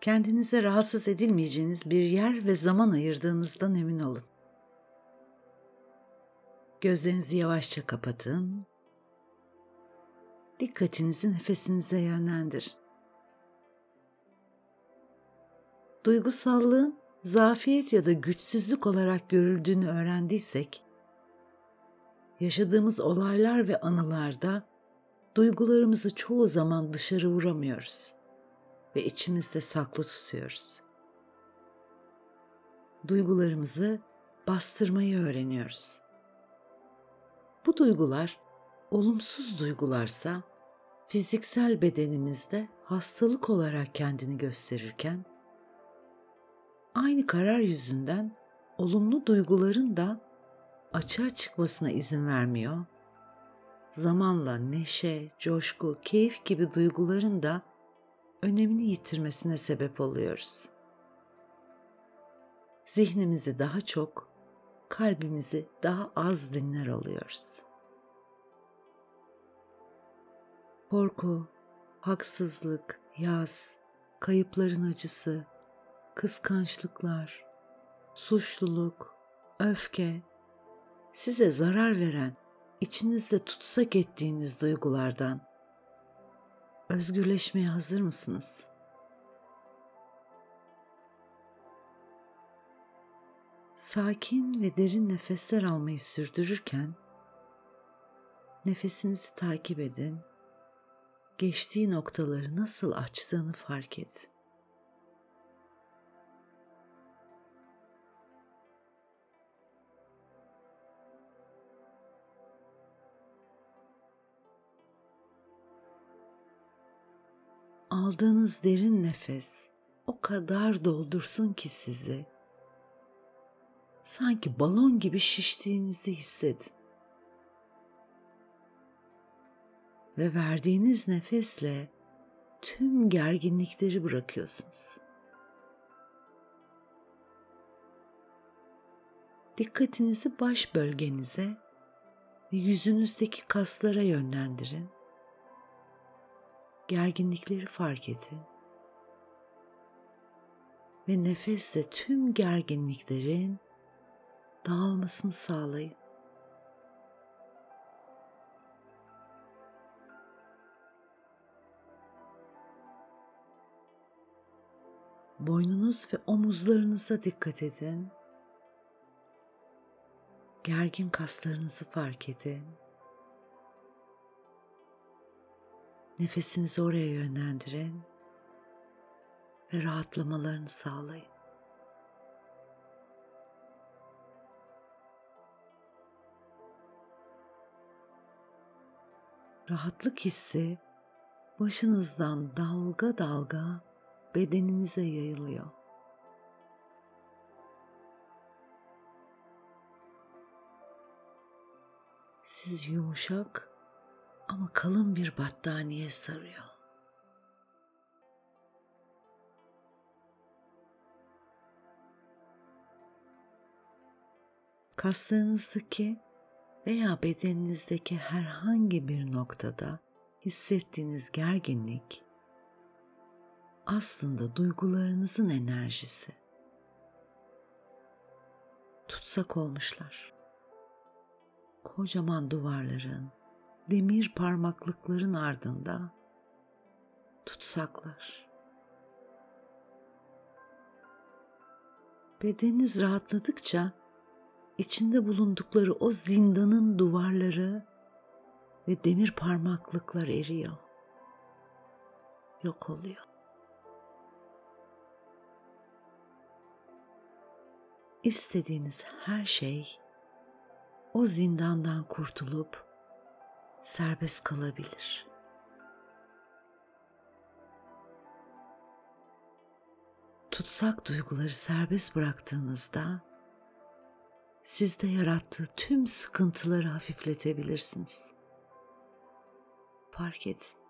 kendinize rahatsız edilmeyeceğiniz bir yer ve zaman ayırdığınızdan emin olun. Gözlerinizi yavaşça kapatın. Dikkatinizi nefesinize yönlendirin. Duygusallığın zafiyet ya da güçsüzlük olarak görüldüğünü öğrendiysek, yaşadığımız olaylar ve anılarda duygularımızı çoğu zaman dışarı vuramıyoruz ve içimizde saklı tutuyoruz. Duygularımızı bastırmayı öğreniyoruz. Bu duygular olumsuz duygularsa fiziksel bedenimizde hastalık olarak kendini gösterirken aynı karar yüzünden olumlu duyguların da açığa çıkmasına izin vermiyor. Zamanla neşe, coşku, keyif gibi duyguların da önemini yitirmesine sebep oluyoruz. Zihnimizi daha çok, kalbimizi daha az dinler oluyoruz. Korku, haksızlık, yaz, kayıpların acısı, kıskançlıklar, suçluluk, öfke, size zarar veren, içinizde tutsak ettiğiniz duygulardan özgürleşmeye hazır mısınız? Sakin ve derin nefesler almayı sürdürürken nefesinizi takip edin. Geçtiği noktaları nasıl açtığını fark edin. Aldığınız derin nefes o kadar doldursun ki sizi. Sanki balon gibi şiştiğinizi hissedin. Ve verdiğiniz nefesle tüm gerginlikleri bırakıyorsunuz. Dikkatinizi baş bölgenize ve yüzünüzdeki kaslara yönlendirin gerginlikleri fark edin. Ve nefesle tüm gerginliklerin dağılmasını sağlayın. Boynunuz ve omuzlarınıza dikkat edin. Gergin kaslarınızı fark edin. Nefesinizi oraya yönlendirin ve rahatlamalarını sağlayın. Rahatlık hissi başınızdan dalga dalga bedeninize yayılıyor. Siz yumuşak ama kalın bir battaniye sarıyor. Kaslarınızdaki veya bedeninizdeki herhangi bir noktada hissettiğiniz gerginlik aslında duygularınızın enerjisi. Tutsak olmuşlar. Kocaman duvarların, demir parmaklıkların ardında tutsaklar. Bedeniniz rahatladıkça içinde bulundukları o zindanın duvarları ve demir parmaklıklar eriyor. Yok oluyor. İstediğiniz her şey o zindandan kurtulup serbest kalabilir. Tutsak duyguları serbest bıraktığınızda sizde yarattığı tüm sıkıntıları hafifletebilirsiniz. Fark edin.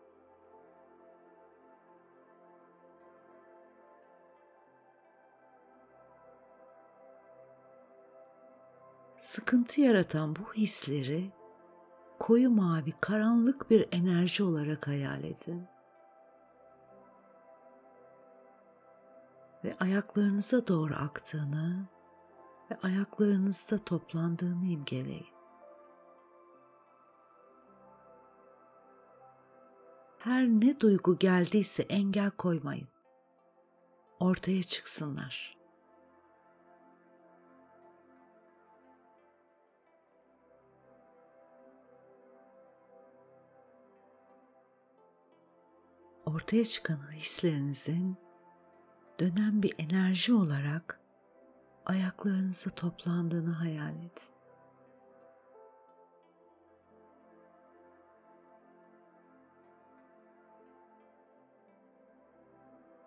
Sıkıntı yaratan bu hisleri koyu mavi karanlık bir enerji olarak hayal edin. ve ayaklarınıza doğru aktığını ve ayaklarınızda toplandığını imgeleyin. Her ne duygu geldiyse engel koymayın. Ortaya çıksınlar. Ortaya çıkan hislerinizin dönen bir enerji olarak ayaklarınıza toplandığını hayal edin.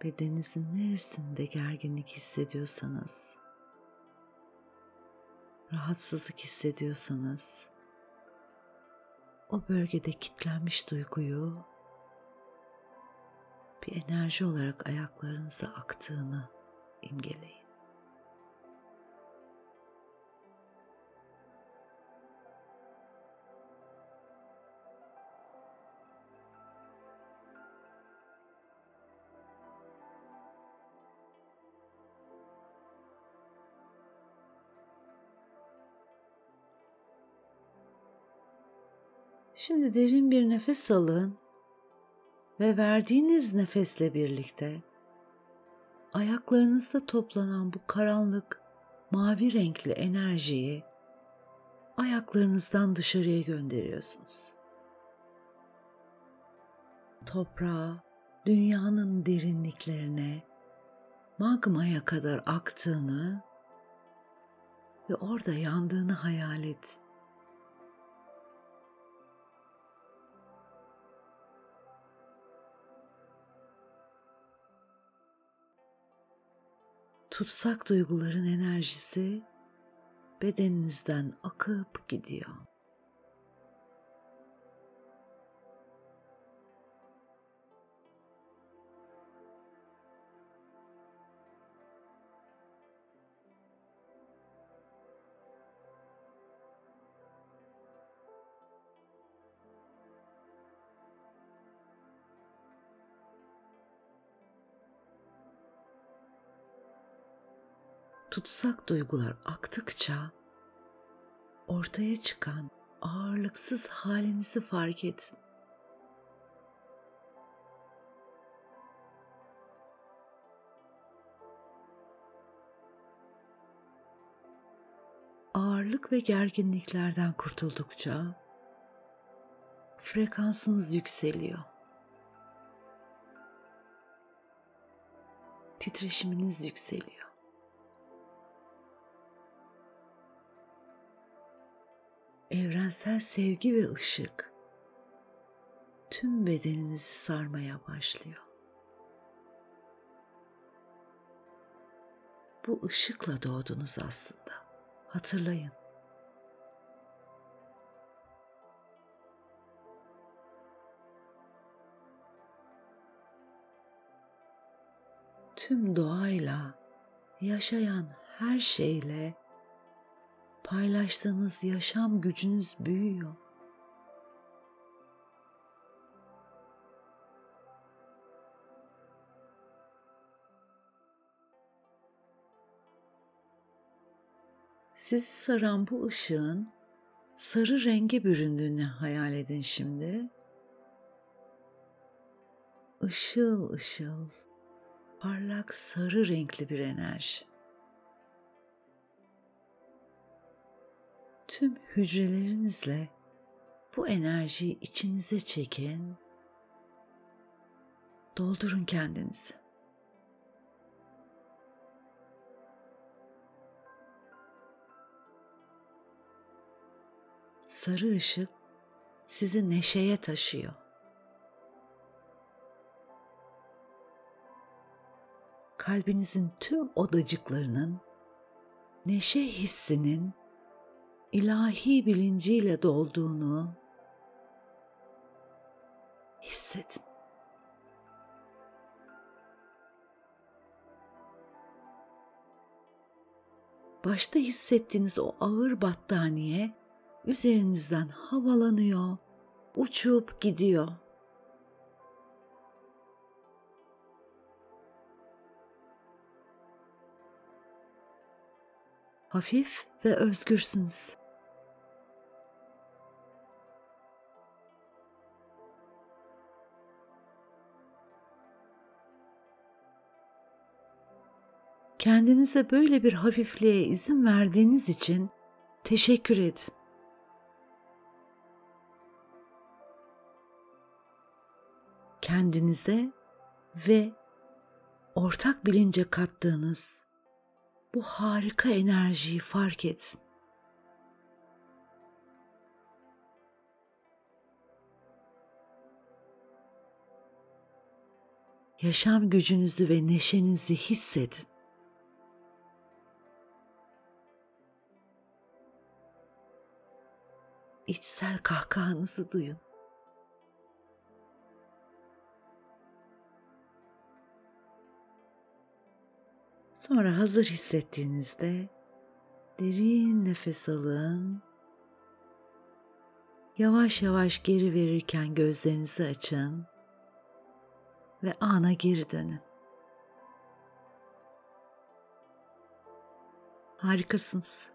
Bedeninizin neresinde gerginlik hissediyorsanız, rahatsızlık hissediyorsanız, o bölgede kitlenmiş duyguyu bir enerji olarak ayaklarınıza aktığını imgeleyin. Şimdi derin bir nefes alın ve verdiğiniz nefesle birlikte ayaklarınızda toplanan bu karanlık mavi renkli enerjiyi ayaklarınızdan dışarıya gönderiyorsunuz. Toprağa, dünyanın derinliklerine, magmaya kadar aktığını ve orada yandığını hayal edin. Tutsak duyguların enerjisi bedeninizden akıp gidiyor. Tutsak duygular aktıkça ortaya çıkan ağırlıksız halinizi fark edin. Ağırlık ve gerginliklerden kurtuldukça frekansınız yükseliyor. Titreşiminiz yükseliyor. Evrensel sevgi ve ışık tüm bedeninizi sarmaya başlıyor. Bu ışıkla doğdunuz aslında. Hatırlayın. Tüm doğayla, yaşayan her şeyle paylaştığınız yaşam gücünüz büyüyor. Sizi saran bu ışığın sarı renge büründüğünü hayal edin şimdi. Işıl ışıl, parlak sarı renkli bir enerji. Tüm hücrelerinizle bu enerjiyi içinize çekin. Doldurun kendinizi. Sarı ışık sizi neşeye taşıyor. Kalbinizin tüm odacıklarının neşe hissinin ilahi bilinciyle dolduğunu hissedin. Başta hissettiğiniz o ağır battaniye üzerinizden havalanıyor, uçup gidiyor. hafif ve özgürsünüz. Kendinize böyle bir hafifliğe izin verdiğiniz için teşekkür edin. Kendinize ve ortak bilince kattığınız bu harika enerjiyi fark edin. Yaşam gücünüzü ve neşenizi hissedin. İçsel kahkahanızı duyun. Sonra hazır hissettiğinizde derin nefes alın. Yavaş yavaş geri verirken gözlerinizi açın ve ana geri dönün. Harikasınız.